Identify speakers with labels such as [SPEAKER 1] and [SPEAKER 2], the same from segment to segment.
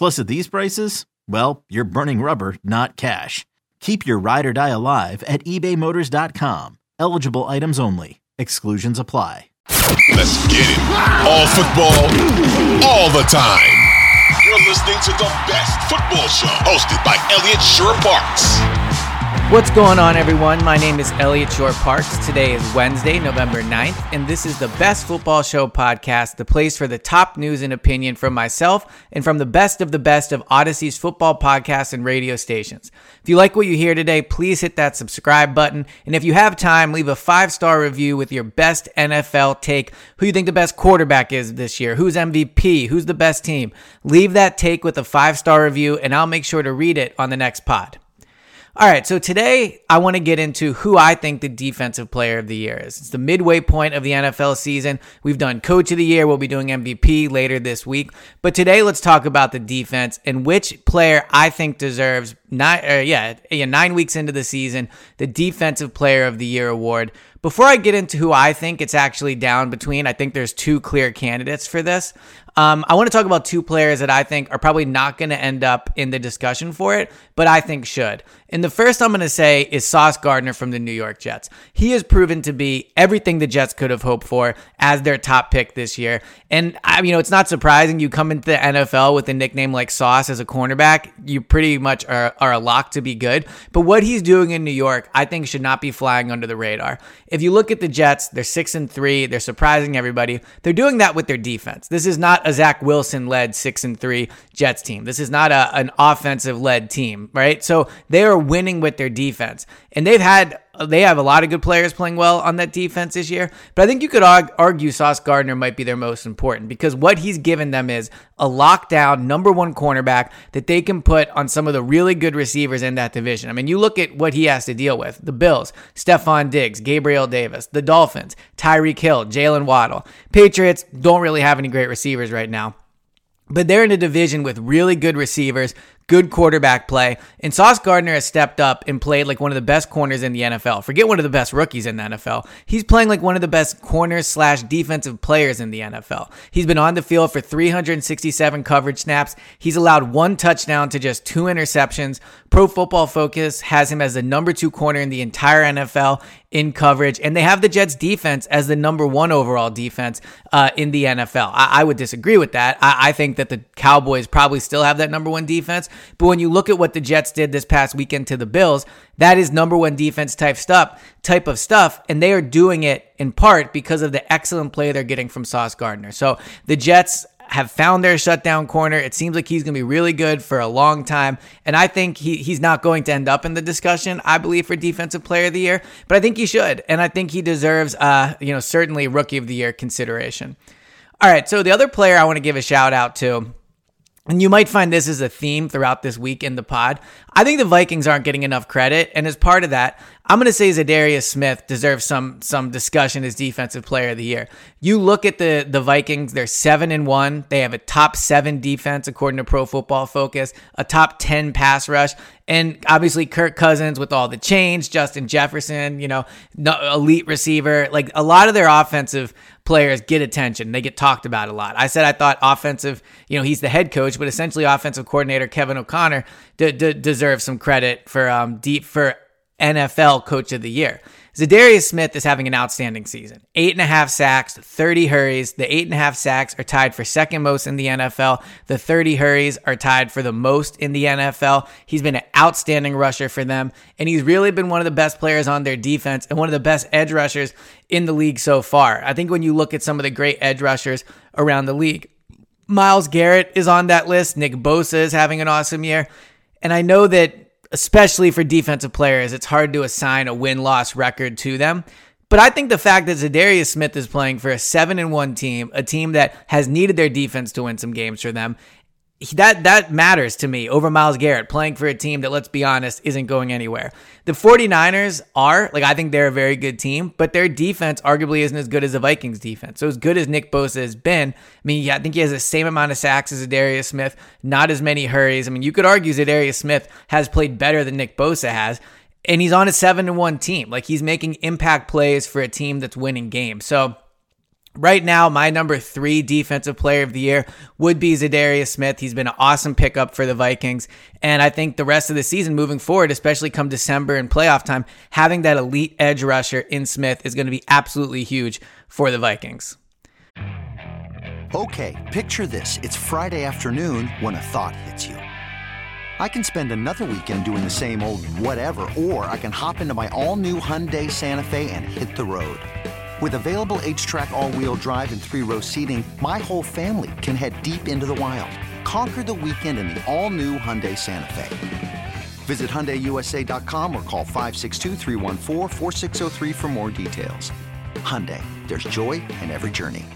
[SPEAKER 1] Plus, at these prices, well, you're burning rubber, not cash. Keep your ride or die alive at ebaymotors.com. Eligible items only. Exclusions apply.
[SPEAKER 2] Let's get it. All football, all the time. You're listening to the best football show hosted by Eliot Parks.
[SPEAKER 3] What's going on, everyone? My name is Eliot Shorr-Parks. Today is Wednesday, November 9th, and this is the Best Football Show podcast, the place for the top news and opinion from myself and from the best of the best of Audacy's football podcasts and radio stations. If you like what you hear today, please hit that subscribe button. And if you have time, leave a five star review with your best NFL take, who you think the best quarterback is this year, who's MVP, who's the best team. Leave that take with a five star review, and I'll make sure to read it on the next pod. All right, so today I want to get into who I think the defensive player of the year is. It's the midway point of the NFL season. We've done coach of the year, we'll be doing MVP later this week. But today let's talk about the defense and which player I think deserves nine uh, yeah, yeah, 9 weeks into the season, the defensive player of the year award. Before I get into who I think it's actually down between, I think there's two clear candidates for this. Um, I want to talk about two players that I think are probably not going to end up in the discussion for it, but I think should. And the first I'm going to say is Sauce Gardner from the New York Jets. He has proven to be everything the Jets could have hoped for as their top pick this year. And I, you know, it's not surprising you come into the NFL with a nickname like Sauce as a cornerback, you pretty much are, are a lock to be good. But what he's doing in New York, I think should not be flying under the radar. If you look at the Jets, they're six and three. They're surprising everybody. They're doing that with their defense. This is not a Zach Wilson led six and three Jets team. This is not a, an offensive led team, right? So they are winning with their defense, and they've had they have a lot of good players playing well on that defense this year. But I think you could argue Sauce Gardner might be their most important because what he's given them is a lockdown number one cornerback that they can put on some of the really good receivers in that division. I mean, you look at what he has to deal with the Bills, Stefon Diggs, Gabriel Davis, the Dolphins, Tyreek Hill, Jaylen Waddle. Patriots don't really have any great receivers right now. But they're in a division with really good receivers, good quarterback play. And Sauce Gardner has stepped up and played like one of the best corners in the NFL. Forget one of the best rookies in the NFL. He's playing like one of the best corners slash defensive players in the NFL. He's been on the field for 367 coverage snaps. He's allowed one touchdown to just two interceptions. Pro Football Focus has him as the number two corner in the entire NFL in coverage, and they have the Jets defense as the number one overall defense uh, in the NFL. I, I, would disagree with that. I, I think that the Cowboys probably still have that number one defense, but when you look at what the Jets did this past weekend to the Bills, that is number one defense type stuff, type of stuff, and they are doing it in part because of the excellent play they're getting from Sauce Gardner. So the Jets have found their shutdown corner. It seems like he's going to be really good for a long time. And I think he, he's not going to end up in the discussion, I believe, for Defensive Player of the Year, but I think he should. And I think he deserves, uh, you know, certainly Rookie of the Year consideration. All right. So the other player I want to give a shout out to and you might find this as a theme throughout this week in the pod. I think the Vikings aren't getting enough credit, and as part of that, I'm going to say Za'Darius Smith deserves some some discussion as defensive player of the year. You look at the the Vikings; they're seven and one. They have a top seven defense according to Pro Football Focus, a top ten pass rush, and obviously Kirk Cousins with all the change, Justin Jefferson, you know, elite receiver. Like a lot of their offensive players get attention. They get talked about a lot. I said I thought offensive, you know, he's the head coach, but essentially offensive coordinator Kevin O'Connell d- d- deserves some credit for um deep for NFL Coach of the Year. Za'Darius Smith is having an outstanding season. Eight and a half sacks, 30 hurries. The eight and a half sacks are tied for second most in the NFL. The 30 hurries are tied for the most in the NFL. He's been an outstanding rusher for them, and he's really been one of the best players on their defense and one of the best edge rushers in the league so far. I think when you look at some of the great edge rushers around the league, Myles Garrett is on that list. Nick Bosa is having an awesome year. And I know that especially for defensive players, it's hard to assign a win loss record to them. But I think the fact that Za'Darius Smith is playing for a seven and one team, a team that has needed their defense to win some games for them, that that matters to me over Myles Garrett playing for a team that let's be honest isn't going anywhere. The 49ers are like I think they're a very good team, but their defense arguably isn't as good as the Vikings defense. So as good as Nick Bosa has been, I mean, I think he has the same amount of sacks as Darius Smith, not as many hurries. I mean, you could argue that Darius Smith has played better than Nick Bosa has, and he's on a 7 to 1 team. Like he's making impact plays for a team that's winning games. So Right now, my number three defensive player of the year would be Za'Darius Smith. He's been an awesome pickup for the Vikings. And I think the rest of the season moving forward, especially come December and playoff time, having that elite edge rusher in Smith is going to be absolutely huge for the Vikings.
[SPEAKER 4] Okay, picture this. It's Friday afternoon when a thought hits you. I can spend another weekend doing the same old whatever, or I can hop into my all new Hyundai Santa Fe and hit the road. With available H-Track all-wheel drive and three-row seating, my whole family can head deep into the wild. Conquer the weekend in the all-new Hyundai Santa Fe. Visit HyundaiUSA.com or call 562 for more details. Hyundai, there's joy in every journey.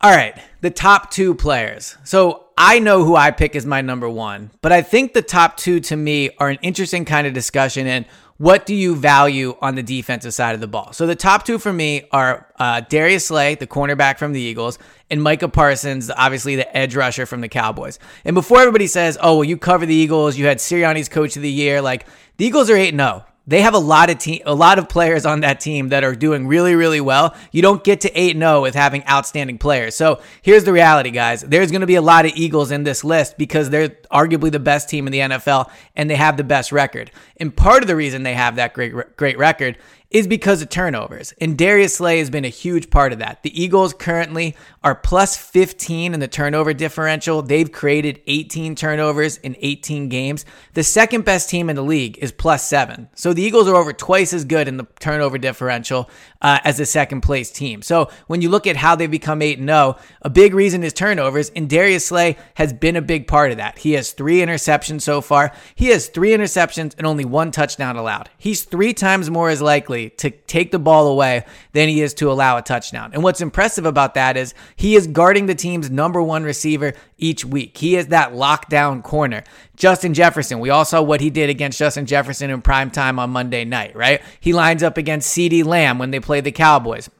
[SPEAKER 3] All right, the top two players. So I know who I pick as my number one, but I think the top two to me are an interesting kind of discussion and what do you value on the defensive side of the ball? So the top two for me are uh, Darius Slay, the cornerback from the Eagles, and Micah Parsons, obviously the edge rusher from the Cowboys. And before everybody says, "Oh, well, you cover the Eagles, you had Sirianni's coach of the year," like the Eagles are eight 0 they have a lot of team, a lot of players on that team that are doing really, really well. You don't get to 8 0 with having outstanding players. So here's the reality, guys. There's going to be a lot of Eagles in this list because they're arguably the best team in the NFL and they have the best record. And part of the reason they have that great, great record is because of turnovers. And Darius Slay has been a huge part of that. The Eagles currently are plus 15 in the turnover differential. They've created 18 turnovers in 18 games. The second best team in the league is plus seven. So the Eagles are over twice as good in the turnover differential uh, as the second place team. So when you look at how they've become 8 0, a big reason is turnovers. And Darius Slay has been a big part of that. He has three interceptions so far. He has three interceptions and only one touchdown allowed. He's three times more as likely likely to take the ball away than he is to allow a touchdown. And what's impressive about that is he is guarding the team's number one receiver each week. He is that lockdown corner. Justin Jefferson, we all saw what he did against Justin Jefferson in prime time on Monday night, right? He lines up against CeeDee Lamb when they play the Cowboys.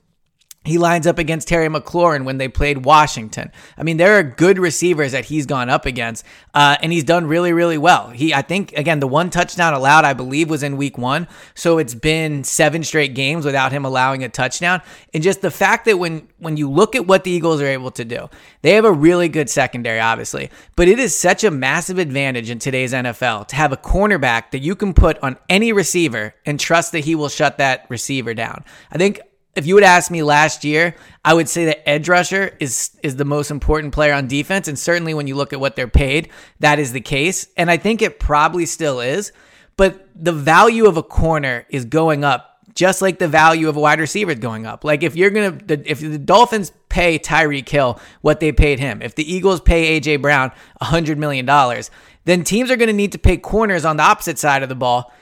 [SPEAKER 3] He lines up against Terry McLaurin when they played Washington. I mean, there are good receivers that he's gone up against, uh, and he's done really, really well. He, I think, again, the one touchdown allowed, I believe, was in Week One. So it's been seven straight games without him allowing a touchdown. And just the fact that when when you look at what the Eagles are able to do, they have a really good secondary, obviously, but it is such a massive advantage in today's NFL to have a cornerback that you can put on any receiver and trust that he will shut that receiver down. I think if you would ask me last year, I would say that edge rusher is is the most important player on defense, and certainly when you look at what they're paid, that is the case. And I think it probably still is. But the value of a corner is going up, just like the value of a wide receiver is going up. Like if you're gonna, if the Dolphins pay Tyreek Hill what they paid him, if the Eagles pay AJ Brown hundred million dollars, then teams are to need to pay corners on the opposite side of the ball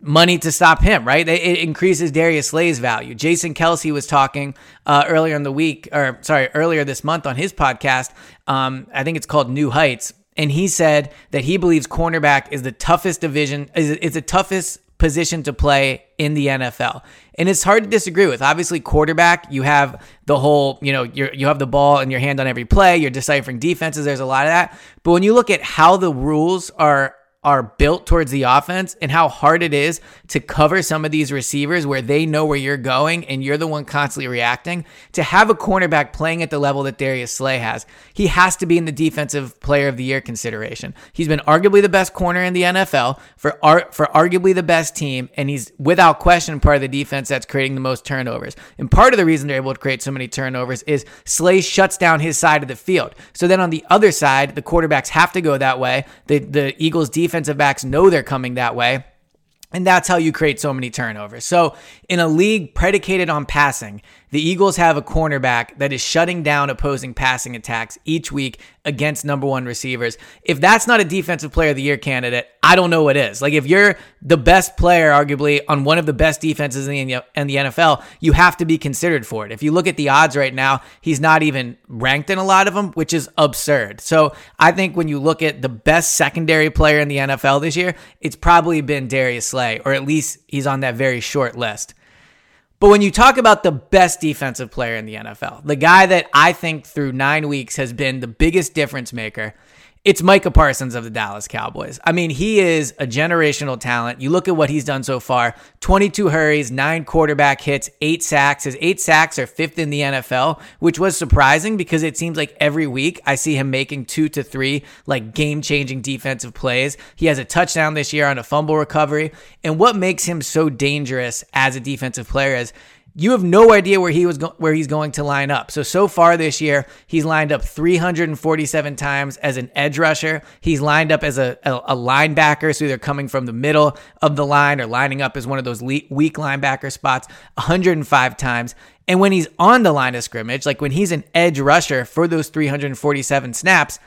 [SPEAKER 3] money to stop him, right? It increases Darius Slay's value. Jason Kelce was talking uh, earlier in the week, or sorry, earlier this month on his podcast. Um, I think it's called New Heights. and he said that he believes cornerback is the toughest division, is, is the toughest position to play in the NFL. And it's hard to disagree with. Obviously, quarterback, you have the whole, you know, you you have the ball in your hand on every play, you're deciphering defenses, there's a lot of that. But when you look at how the rules are are built towards the offense and how hard it is to cover some of these receivers where they know where you're going and you're the one constantly reacting. To have a cornerback playing at the level that Darius Slay has, he has to be in the defensive player of the year consideration. He's been arguably the best corner in the NFL for for arguably the best team, and he's without question part of the defense that's creating the most turnovers. And part of the reason they're able to create so many turnovers is Slay shuts down his side of the field. So then on the other side, the quarterbacks have to go that way. The the Eagles defense defensive backs know they're coming that way. And that's how you create so many turnovers. So, in a league predicated on passing, the Eagles have a cornerback that is shutting down opposing passing attacks each week against number one receivers. If that's not a defensive player of the year candidate, I don't know what is. Like if you're the best player, arguably on one of the best defenses in the, NFL, you have to be considered for it. If you look at the odds right now, he's not even ranked in a lot of them, which is absurd. So I think when you look at the best secondary player in the NFL this year, it's probably been Darius Slay, or at least he's on that very short list. But when you talk about the best defensive player in the NFL, the guy that I think through nine weeks has been the biggest difference maker, it's Micah Parsons of the Dallas Cowboys. I mean, he is a generational talent. You look at what he's done so far 22 hurries, nine quarterback hits, eight sacks. His eight sacks are fifth in the NFL, which was surprising because it seems like every week I see him making two to three like game changing defensive plays. He has a touchdown this year on a fumble recovery. And what makes him so dangerous as a defensive player is you have no idea where he was go- where he's going to line up. So so far this year, he's lined up 347 times as an edge rusher. He's lined up as a, a, a linebacker, so either coming from the middle of the line or lining up as one of those le- weak linebacker spots 105 times. And when he's on the line of scrimmage, like when he's an edge rusher for those 347 snaps,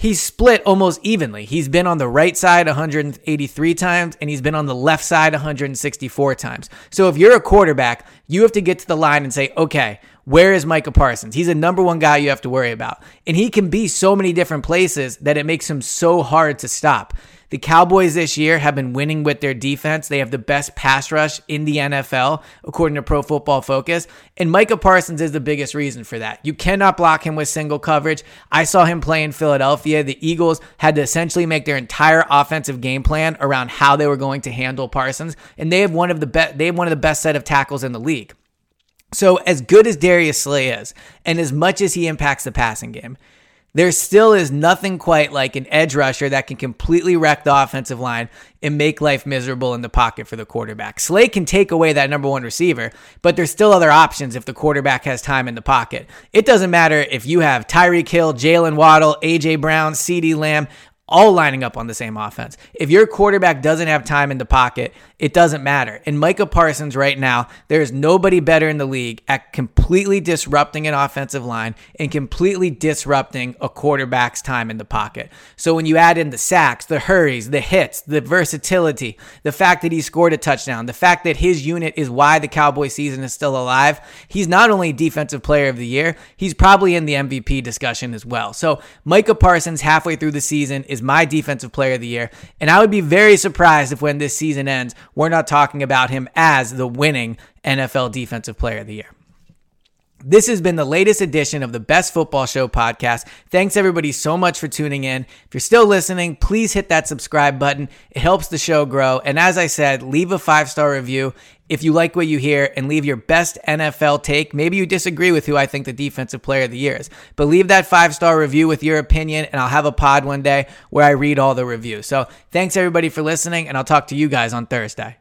[SPEAKER 3] he's split almost evenly. He's been on the right side 183 times and he's been on the left side 164 times. So if you're a quarterback, you have to get to the line and say, okay, where is Micah Parsons? He's a number one guy you have to worry about. And he can be so many different places that it makes him so hard to stop. The Cowboys this year have been winning with their defense. They have the best pass rush in the NFL, according to Pro Football Focus. And Micah Parsons is the biggest reason for that. You cannot block him with single coverage. I saw him play in Philadelphia. The Eagles had to essentially make their entire offensive game plan around how they were going to handle Parsons. And they have one of the best they have one of the best set of tackles in the league. So, as good as Darius Slay is, and as much as he impacts the passing game, there still is nothing quite like an edge rusher that can completely wreck the offensive line and make life miserable in the pocket for the quarterback. Slay can take away that number one receiver, but there's still other options if the quarterback has time in the pocket. It doesn't matter if you have Tyreek Hill, Jaylen Waddle, AJ Brown, CeeDee Lamb, all lining up on the same offense. If your quarterback doesn't have time in the pocket, it doesn't matter. And Micah Parsons right now, there is nobody better in the league at completely disrupting an offensive line and completely disrupting a quarterback's time in the pocket. So when you add in the sacks, the hurries, the hits, the versatility, the fact that he scored a touchdown, the fact that his unit is why the Cowboy season is still alive, he's not only defensive player of the year, he's probably in the MVP discussion as well. So Micah Parsons halfway through the season is my defensive player of the year. And I would be very surprised if when this season ends, we're not talking about him as the winning NFL Defensive Player of the Year. This has been the latest edition of the Best Football Show podcast. Thanks everybody so much for tuning in. If you're still listening, please hit that subscribe button. It helps the show grow. And as I said, leave a five star review if you like what you hear and leave your best NFL take. Maybe you disagree with who I think the defensive player of the year is, but leave that five star review with your opinion and I'll have a pod one day where I read all the reviews. So thanks everybody for listening and I'll talk to you guys on Thursday.